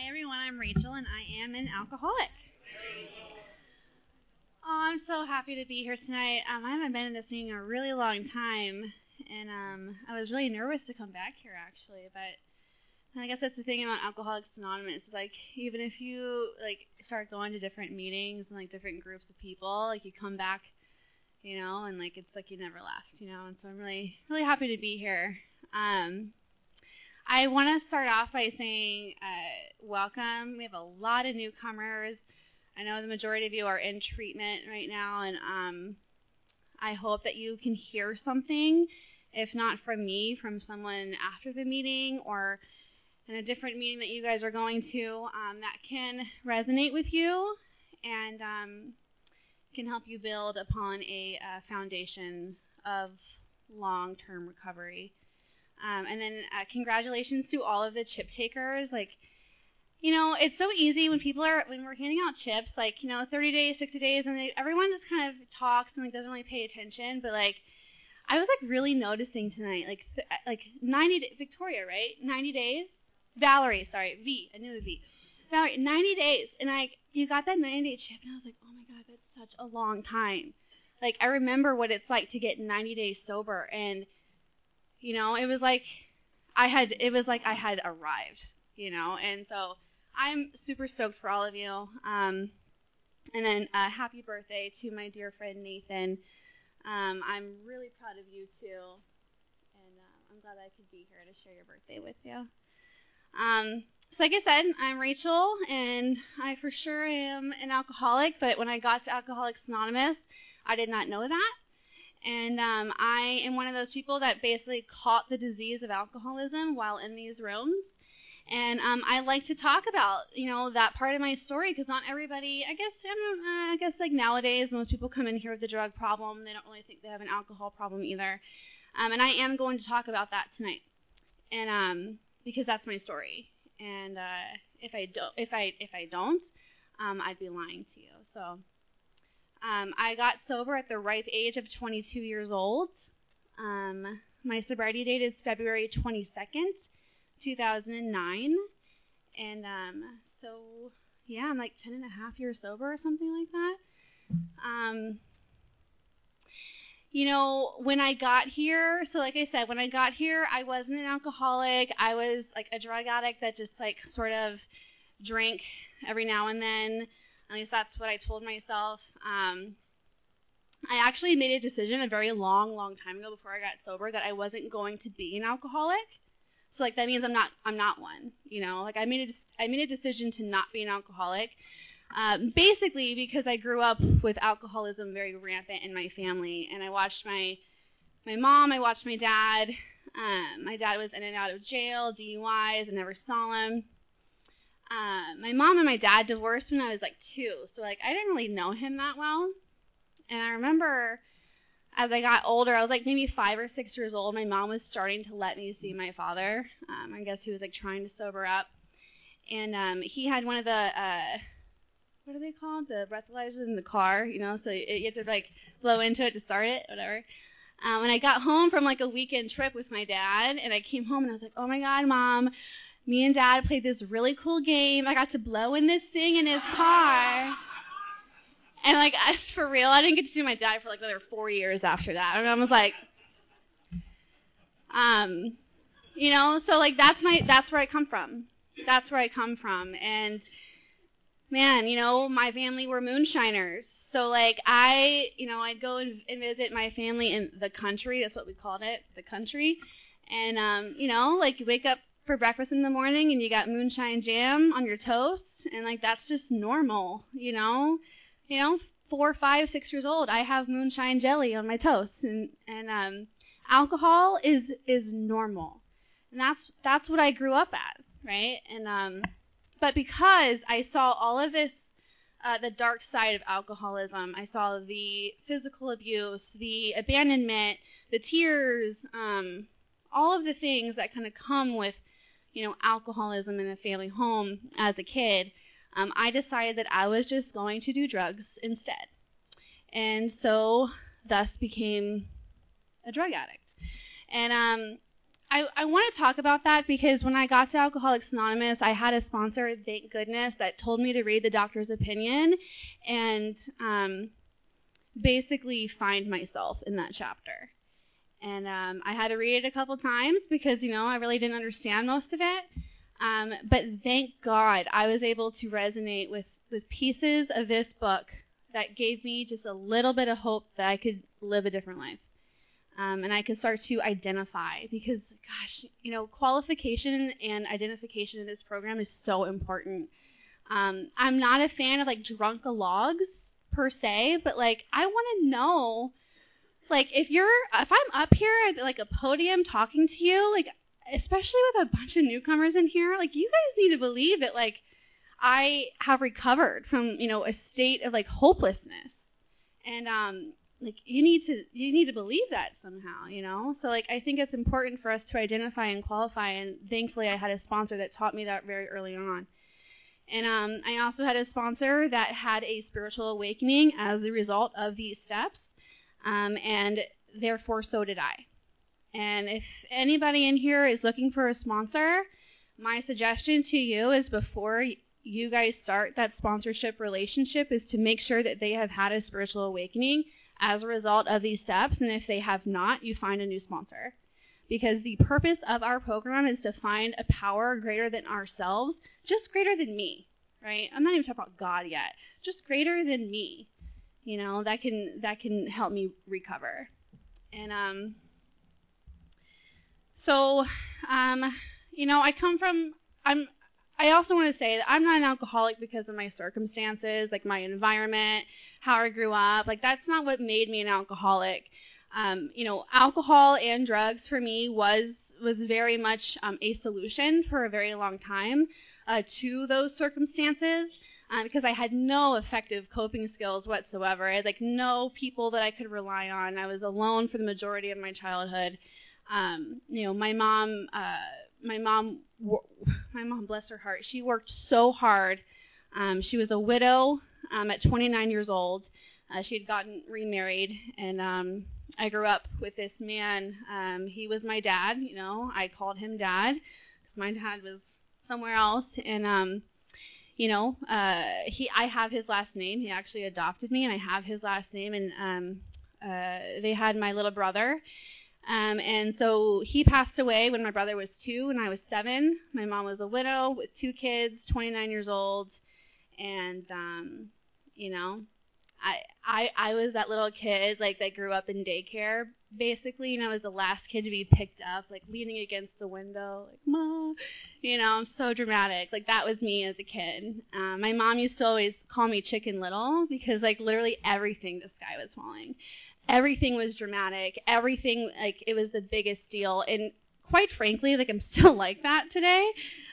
Hi, everyone. I'm Rachel, and I am an alcoholic. Oh, I'm so happy to be here tonight. Um, I haven't been in this meeting in a really long time, and um, I was really nervous to come back here, actually. But I guess that's the thing about Alcoholics Anonymous. Like even if you like start going to different meetings and like different groups of people, like you come back, you know, and like it's like you never left, you know. And so I'm really really happy to be here. Um, I want to start off by saying uh, welcome. We have a lot of newcomers. I know the majority of you are in treatment right now, and um, I hope that you can hear something, if not from me, from someone after the meeting or in a different meeting that you guys are going to um, that can resonate with you and um, can help you build upon a, a foundation of long term recovery. Um, and then uh, congratulations to all of the chip takers. Like, you know, it's so easy when people are when we're handing out chips, like you know, 30 days, 60 days, and they, everyone just kind of talks and like doesn't really pay attention. But like, I was like really noticing tonight, like th- like 90 Victoria, right? 90 days. Valerie, sorry, V. I knew the V. Valerie, 90 days, and like you got that 90 day chip, and I was like, oh my god, that's such a long time. Like I remember what it's like to get 90 days sober, and you know, it was like I had it was like I had arrived, you know, and so I'm super stoked for all of you. Um, and then uh, happy birthday to my dear friend Nathan. Um, I'm really proud of you too, and uh, I'm glad I could be here to share your birthday with you. Um, so like I said, I'm Rachel, and I for sure am an alcoholic. But when I got to Alcoholics Anonymous, I did not know that. And um, I am one of those people that basically caught the disease of alcoholism while in these rooms. And um, I like to talk about, you know, that part of my story because not everybody, I guess, I, uh, I guess like nowadays, most people come in here with a drug problem. They don't really think they have an alcohol problem either. Um, and I am going to talk about that tonight, and um, because that's my story. And uh, if I don't, if I if I don't, um, I'd be lying to you. So um, I got sober at the ripe age of 22 years old. Um, my sobriety date is February 22nd, 2009. And um, so, yeah, I'm like 10 and a half years sober or something like that. Um, you know, when I got here, so like I said, when I got here, I wasn't an alcoholic. I was like a drug addict that just like sort of drank every now and then. At least that's what I told myself. Um, I actually made a decision a very long, long time ago before I got sober that I wasn't going to be an alcoholic. So like that means I'm not I'm not one. You know, like I made a I made a decision to not be an alcoholic. Um, basically because I grew up with alcoholism very rampant in my family, and I watched my my mom, I watched my dad. Um, my dad was in and out of jail, DUIs, I never saw him. Uh, my mom and my dad divorced when I was like two, so like I didn't really know him that well. And I remember as I got older, I was like maybe five or six years old. My mom was starting to let me see my father. Um, I guess he was like trying to sober up, and um, he had one of the uh, what are they called? The breathalyzers in the car, you know, so you have to like blow into it to start it, whatever. Um, and I got home from like a weekend trip with my dad, and I came home and I was like, oh my god, mom, me and dad played this really cool game. I got to blow in this thing in his car. And like, I, for real, I didn't get to see my dad for like another four years after that. And I was like, um, you know, so like that's my, that's where I come from. That's where I come from. And man, you know, my family were moonshiners. So like I, you know, I'd go and visit my family in the country. That's what we called it, the country. And um, you know, like you wake up for breakfast in the morning and you got moonshine jam on your toast and like that's just normal, you know? You know, four, five, six years old, I have moonshine jelly on my toast and, and um alcohol is is normal. And that's that's what I grew up as, right? And um but because I saw all of this uh, the dark side of alcoholism. I saw the physical abuse, the abandonment, the tears, um, all of the things that kind of come with you know, alcoholism in a family home as a kid, um, I decided that I was just going to do drugs instead. And so thus became a drug addict. And um, I, I want to talk about that because when I got to Alcoholics Anonymous, I had a sponsor, thank goodness, that told me to read the doctor's opinion and um, basically find myself in that chapter. And um, I had to read it a couple times because, you know, I really didn't understand most of it. Um, but thank God I was able to resonate with, with pieces of this book that gave me just a little bit of hope that I could live a different life. Um, and I could start to identify because, gosh, you know, qualification and identification in this program is so important. Um, I'm not a fan of like drunk-a-logs per se, but like I want to know, like if you're if I'm up here at like a podium talking to you, like especially with a bunch of newcomers in here, like you guys need to believe that like I have recovered from, you know, a state of like hopelessness. And um like you need to you need to believe that somehow, you know? So like I think it's important for us to identify and qualify and thankfully I had a sponsor that taught me that very early on. And um, I also had a sponsor that had a spiritual awakening as a result of these steps, um, and therefore so did I. And if anybody in here is looking for a sponsor, my suggestion to you is before you guys start that sponsorship relationship is to make sure that they have had a spiritual awakening as a result of these steps. And if they have not, you find a new sponsor. Because the purpose of our program is to find a power greater than ourselves, just greater than me, right? I'm not even talking about God yet, just greater than me, you know, that can that can help me recover. And um, so, um, you know, I come from, I'm, I also want to say that I'm not an alcoholic because of my circumstances, like my environment, how I grew up. Like that's not what made me an alcoholic. Um, you know, alcohol and drugs for me was was very much um, a solution for a very long time uh, to those circumstances um, because I had no effective coping skills whatsoever. I had like no people that I could rely on. I was alone for the majority of my childhood. Um, you know, my mom, uh, my mom, my mom, bless her heart, she worked so hard. Um, she was a widow um, at 29 years old. Uh, she had gotten remarried, and um, I grew up with this man. Um, he was my dad. You know, I called him dad because my dad was somewhere else, and um, you know, uh, he I have his last name. He actually adopted me, and I have his last name. And um, uh, they had my little brother, um, and so he passed away when my brother was two and I was seven. My mom was a widow with two kids, 29 years old, and um, you know, I, I I was that little kid like that grew up in daycare basically, and I was the last kid to be picked up, like leaning against the window, like mom, you know, I'm so dramatic. Like that was me as a kid. Um, my mom used to always call me Chicken Little because like literally everything the sky was falling everything was dramatic. Everything like it was the biggest deal. And quite frankly, like I'm still like that today.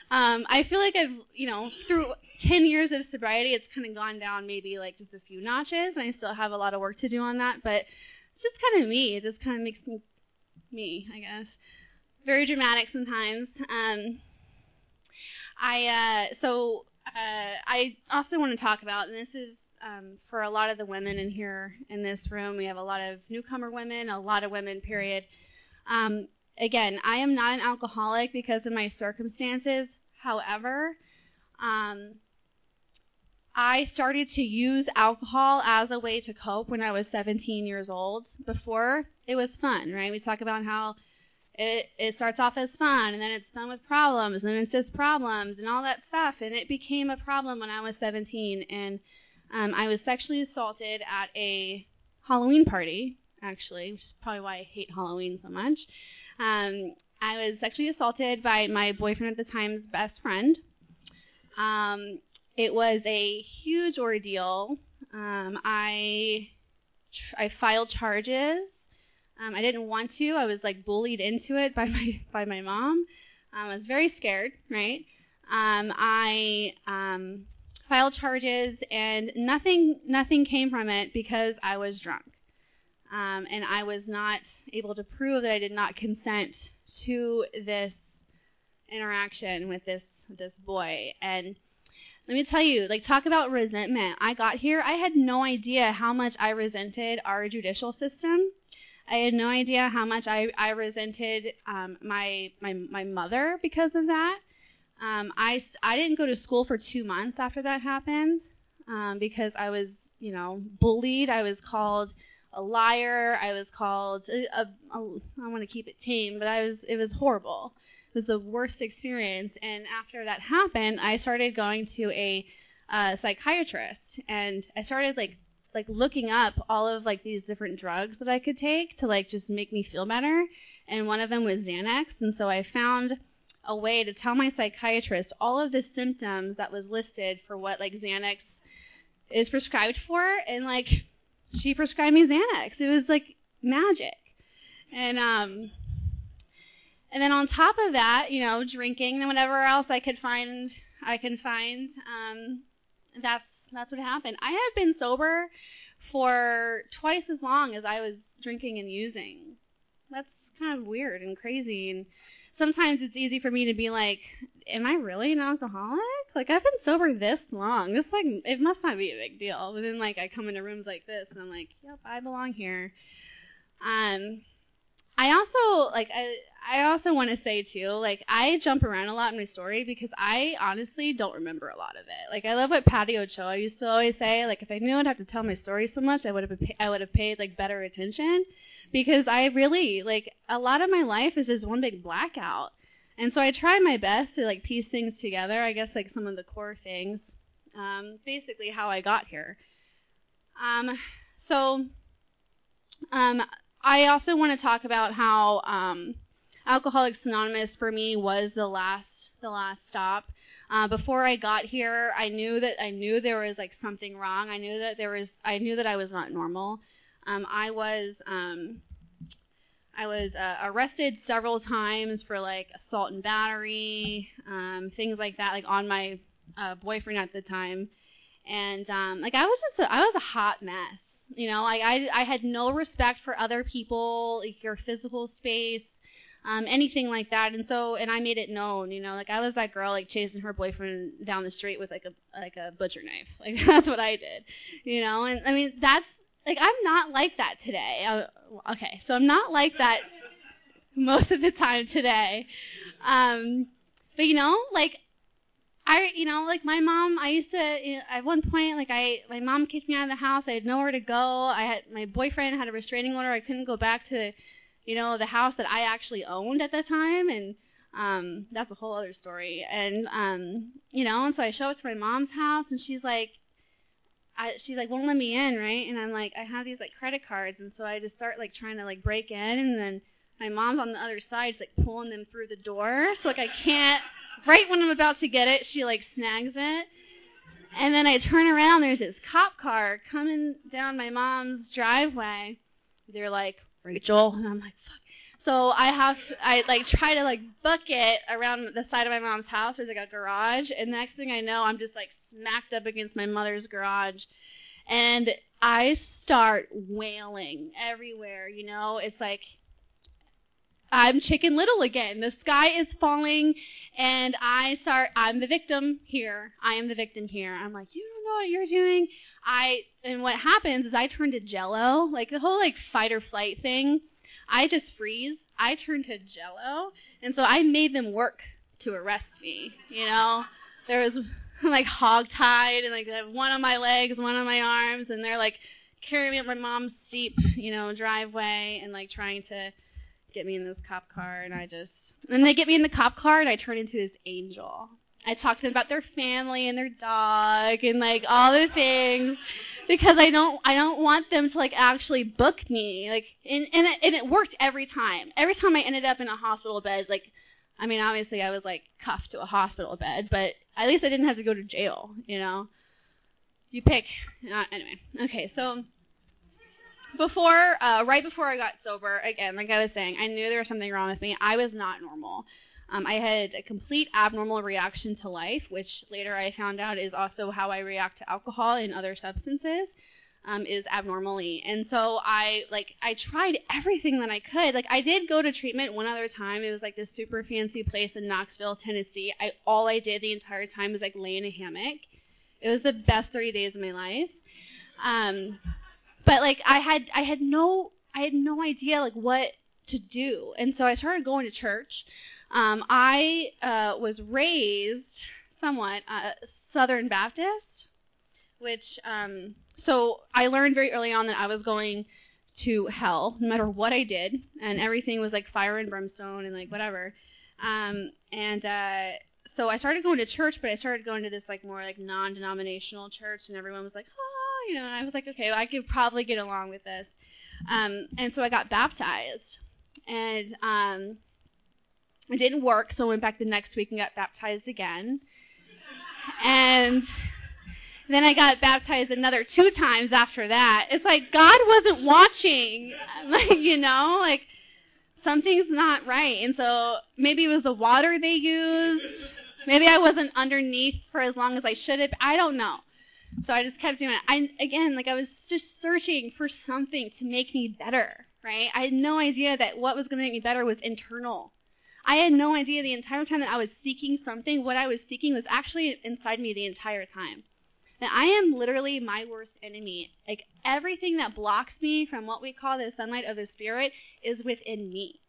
Um, I feel like I've, you know, through 10 years of sobriety, it's kind of gone down maybe like just a few notches, and I still have a lot of work to do on that. But it's just kind of me. It just kind of makes me me, I guess. Very dramatic sometimes. Um, I uh, so uh, I also want to talk about, and this is um, for a lot of the women in here in this room. We have a lot of newcomer women, a lot of women, period. Um, again, I am not an alcoholic because of my circumstances. However, um, I started to use alcohol as a way to cope when I was 17 years old. Before, it was fun, right? We talk about how it, it starts off as fun and then it's fun with problems and then it's just problems and all that stuff. And it became a problem when I was 17. And um, I was sexually assaulted at a Halloween party, actually, which is probably why I hate Halloween so much. Um, I was sexually assaulted by my boyfriend at the time's best friend. Um, it was a huge ordeal. Um, I I filed charges. Um, I didn't want to. I was like bullied into it by my by my mom. Um, I was very scared, right? Um, I um, filed charges, and nothing nothing came from it because I was drunk, um, and I was not able to prove that I did not consent to this interaction with this this boy. And let me tell you, like talk about resentment. I got here, I had no idea how much I resented our judicial system. I had no idea how much I, I resented um, my, my my mother because of that. Um, I, I didn't go to school for two months after that happened um, because I was, you know, bullied. I was called a liar. I was called a, a, a I want to keep it tame, but I was it was horrible. Was the worst experience. And after that happened, I started going to a uh, psychiatrist, and I started like like looking up all of like these different drugs that I could take to like just make me feel better. And one of them was Xanax, and so I found a way to tell my psychiatrist all of the symptoms that was listed for what like Xanax is prescribed for, and like she prescribed me Xanax. It was like magic. And um and then on top of that, you know, drinking and whatever else I could find I can find, um that's that's what happened. I have been sober for twice as long as I was drinking and using. That's kind of weird and crazy and sometimes it's easy for me to be like, am I really an alcoholic? Like I've been sober this long. This like it must not be a big deal. But then like I come into rooms like this and I'm like, yep, I belong here. Um, I also like I I also want to say too, like I jump around a lot in my story because I honestly don't remember a lot of it. Like I love what Patty Ochoa used to always say. Like if I knew I'd have to tell my story so much, I would have I would have paid like better attention because I really like a lot of my life is just one big blackout. And so I try my best to like piece things together. I guess like some of the core things, um, basically how I got here. Um, so um, I also want to talk about how um, Alcoholics Anonymous for me was the last the last stop. Uh, before I got here, I knew that I knew there was like something wrong. I knew that there was I knew that I was not normal. Um, I was um, I was uh, arrested several times for like assault and battery, um, things like that, like on my uh, boyfriend at the time, and um, like I was just a, I was a hot mess. You know, I I had no respect for other people, like your physical space, um, anything like that. And so, and I made it known. You know, like I was that girl like chasing her boyfriend down the street with like a like a butcher knife. Like that's what I did. You know, and I mean that's like I'm not like that today. Uh, okay, so I'm not like that most of the time today. Um, but you know, like I, you know, like my mom, I used to, you know, at one point, like I, my mom kicked me out of the house. I had nowhere to go. I had, my boyfriend had a restraining order. I couldn't go back to, you know, the house that I actually owned at the time. And, um, that's a whole other story. And, um, you know, and so I show up to my mom's house and she's like, I, she's like, won't let me in, right? And I'm like, I have these like credit cards, and so I just start like trying to like break in, and then my mom's on the other side, she's like pulling them through the door, so like I can't. Right when I'm about to get it, she like snags it, and then I turn around, there's this cop car coming down my mom's driveway. They're like, Rachel, and I'm like, fuck. So I have to, I like try to like book it around the side of my mom's house. There's like a garage, and next thing I know, I'm just like smacked up against my mother's garage, and I start wailing everywhere. You know, it's like I'm Chicken Little again. The sky is falling, and I start. I'm the victim here. I am the victim here. I'm like, you don't know what you're doing. I and what happens is I turn to Jello, like the whole like fight or flight thing. I just freeze. I turn to Jello, and so I made them work to arrest me. You know, there was like hog tied and like one on my legs, one on my arms, and they're like carrying me up my mom's steep, you know, driveway and like trying to get me in this cop car and I just and they get me in the cop car and I turn into this angel. I talk to them about their family and their dog and like all the things because I don't I don't want them to like actually book me like and and it, and it worked every time. Every time I ended up in a hospital bed like I mean obviously I was like cuffed to a hospital bed, but at least I didn't have to go to jail, you know. You pick uh, anyway. Okay, so before uh, right before I got sober, again, like I was saying, I knew there was something wrong with me. I was not normal. Um, I had a complete abnormal reaction to life, which later I found out is also how I react to alcohol and other substances. Um, is abnormally, and so I like I tried everything that I could. Like I did go to treatment one other time. It was like this super fancy place in Knoxville, Tennessee. I all I did the entire time was like lay in a hammock. It was the best 30 days of my life. Um, but like I had I had no I had no idea like what to do. And so I started going to church. Um, I uh, was raised somewhat uh, Southern Baptist, which um, so I learned very early on that I was going to hell no matter what I did, and everything was like fire and brimstone and like whatever. Um, and uh, so I started going to church, but I started going to this like more like non-denominational church, and everyone was like, oh, you know, I was like, okay, well, I could probably get along with this. Um, and so I got baptized, and um, it didn't work, so I went back the next week and got baptized again. And then I got baptized another two times after that. It's like God wasn't watching, like you know, like something's not right. And so maybe it was the water they used. Maybe I wasn't underneath for as long as I should have. I don't know. So I just kept doing it. I again, like I was just searching for something to make me better, right? I had no idea that what was going to make me better was internal. I had no idea the entire time that I was seeking something, what I was seeking was actually inside me the entire time. That I am literally my worst enemy. Like everything that blocks me from what we call the sunlight of the spirit is within me.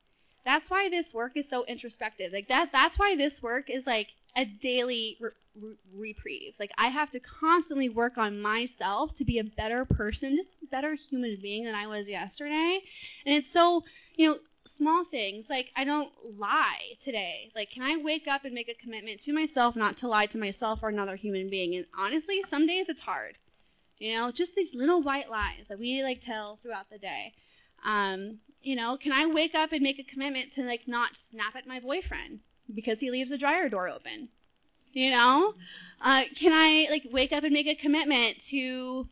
That's why this work is so introspective. Like that that's why this work is like a daily re- re- reprieve. Like I have to constantly work on myself to be a better person, just a better human being than I was yesterday. And it's so, you know, small things like I don't lie today. Like, can I wake up and make a commitment to myself not to lie to myself or another human being? And honestly, some days it's hard. You know, just these little white lies that we like tell throughout the day. Um, you know, can I wake up and make a commitment to like not snap at my boyfriend because he leaves the dryer door open? You know, uh, can I like wake up and make a commitment to,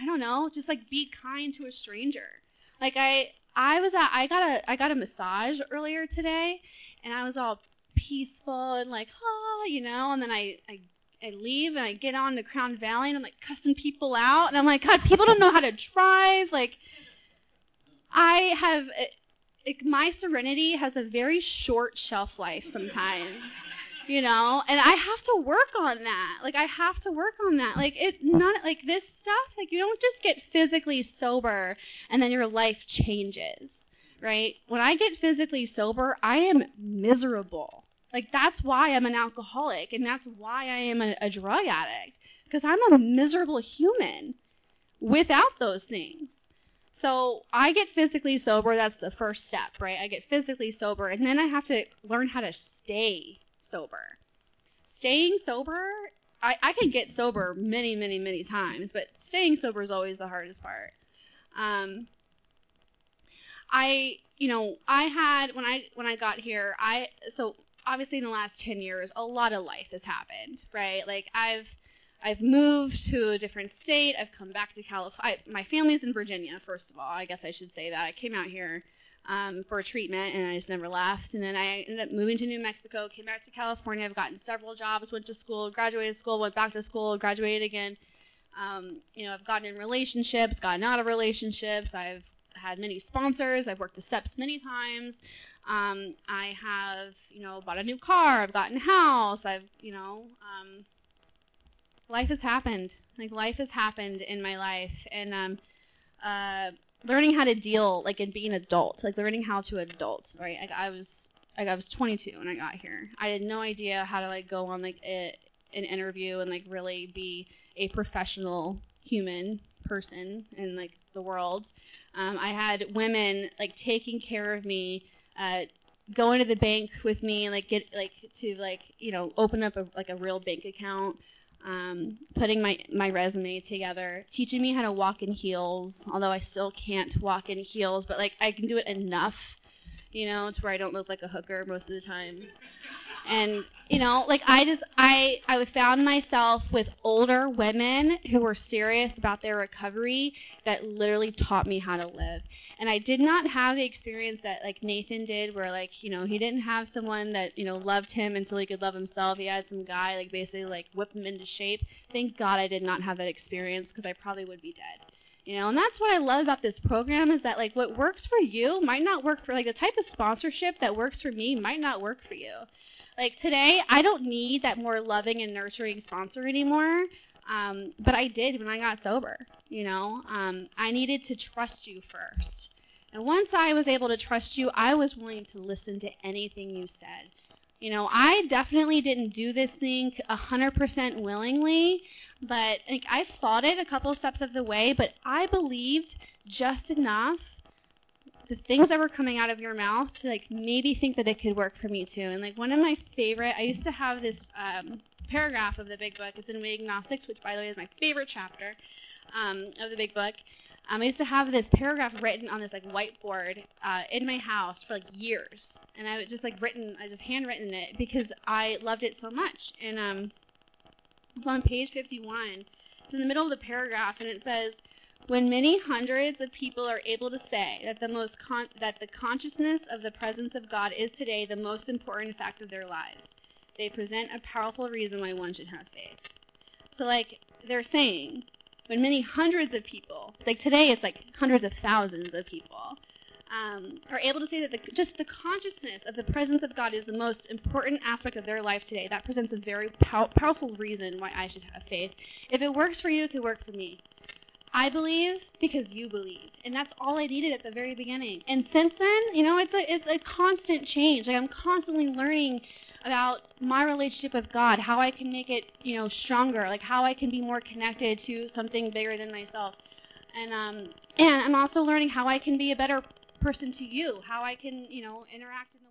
I don't know, just like be kind to a stranger? Like I, I was at, I got a I got a massage earlier today, and I was all peaceful and like, oh, you know, and then I I I leave and I get on to Crown Valley and I'm like cussing people out and I'm like, God, people don't know how to drive. Like, I have, like, my serenity has a very short shelf life sometimes you know? And i have to work on that. Like i have to work on that. Like it not like this stuff like you don't just get physically sober and then your life changes right? When i get physically sober i am miserable. Like that's why i'm an alcoholic and that's why i am a, a drug addict because i'm a miserable human without those things so I get physically sober. That's the first step, right? I get physically sober, and then I have to learn how to stay sober. Staying sober, I, I can get sober many, many, many times, but staying sober is always the hardest part. Um, I, you know, I had when I when I got here, I so obviously in the last 10 years, a lot of life has happened, right? Like I've I've moved to a different state. I've come back to California. My family's in Virginia, first of all. I guess I should say that. I came out here um, for treatment, and I just never left. And then I ended up moving to New Mexico, came back to California. I've gotten several jobs, went to school, graduated school, went back to school, graduated again. Um, you know, I've gotten in relationships, gotten out of relationships. I've had many sponsors. I've worked the steps many times. Um, I have, you know, bought a new car. I've gotten a house. I've, you know, um, life has happened. Like life has happened in my life, and um, uh, learning how to deal like and being an adult, like learning how to adult, right? Like I was like I was 22 when I got here. I had no idea how to like go on like a, an interview and like really be a professional human person in like the world. Um, I had women like taking care of me, uh, going to the bank with me, like get like to like you know open up a, like a real bank account um, putting my, my resume together, teaching me how to walk in heels, although I still can't walk in heels, but like I can do it enough, you know, to where I don't look like a hooker most of the time. And you know, like I just I I found myself with older women who were serious about their recovery that literally taught me how to live. And I did not have the experience that like Nathan did where like, you know, he didn't have someone that, you know, loved him until he could love himself. He had some guy like basically like whip him into shape. Thank God I did not have that experience because I probably would be dead. You know, and that's what I love about this program is that like what works for you might not work for like the type of sponsorship that works for me might not work for you. Like today, I don't need that more loving and nurturing sponsor anymore. Um, but I did when I got sober. You know, um, I needed to trust you first. And once I was able to trust you, I was willing to listen to anything you said. You know, I definitely didn't do this thing 100% willingly, but like I fought it a couple steps of the way, but I believed just enough the things that were coming out of your mouth to like maybe think that it could work for me too. And like one of my favorite, I used to have this um, paragraph of the Big Book. It's in We Agnostics, which by the way is my favorite chapter um, of the Big Book. Um, I used to have this paragraph written on this like whiteboard uh, in my house for like years, and I was just like written, I just handwritten it because I loved it so much. And um, it's on page 51. It's in the middle of the paragraph, and it says, "When many hundreds of people are able to say that the most con- that the consciousness of the presence of God is today the most important fact of their lives, they present a powerful reason why one should have faith." So like they're saying when many hundreds of people, like today it's like hundreds of thousands of people, um, are able to say that the, just the consciousness of the presence of God is the most important aspect of their life today, that presents a very pow- powerful reason why I should have faith. If it works for you, it could work for me. I believe because you believe, and that's all I needed at the very beginning. And since then, you know, it's a it's a constant change. Like I'm constantly learning about my relationship with God, how I can make it, you know, stronger, like how I can be more connected to something bigger than myself. And um and I'm also learning how I can be a better person to you, how I can, you know, interact in the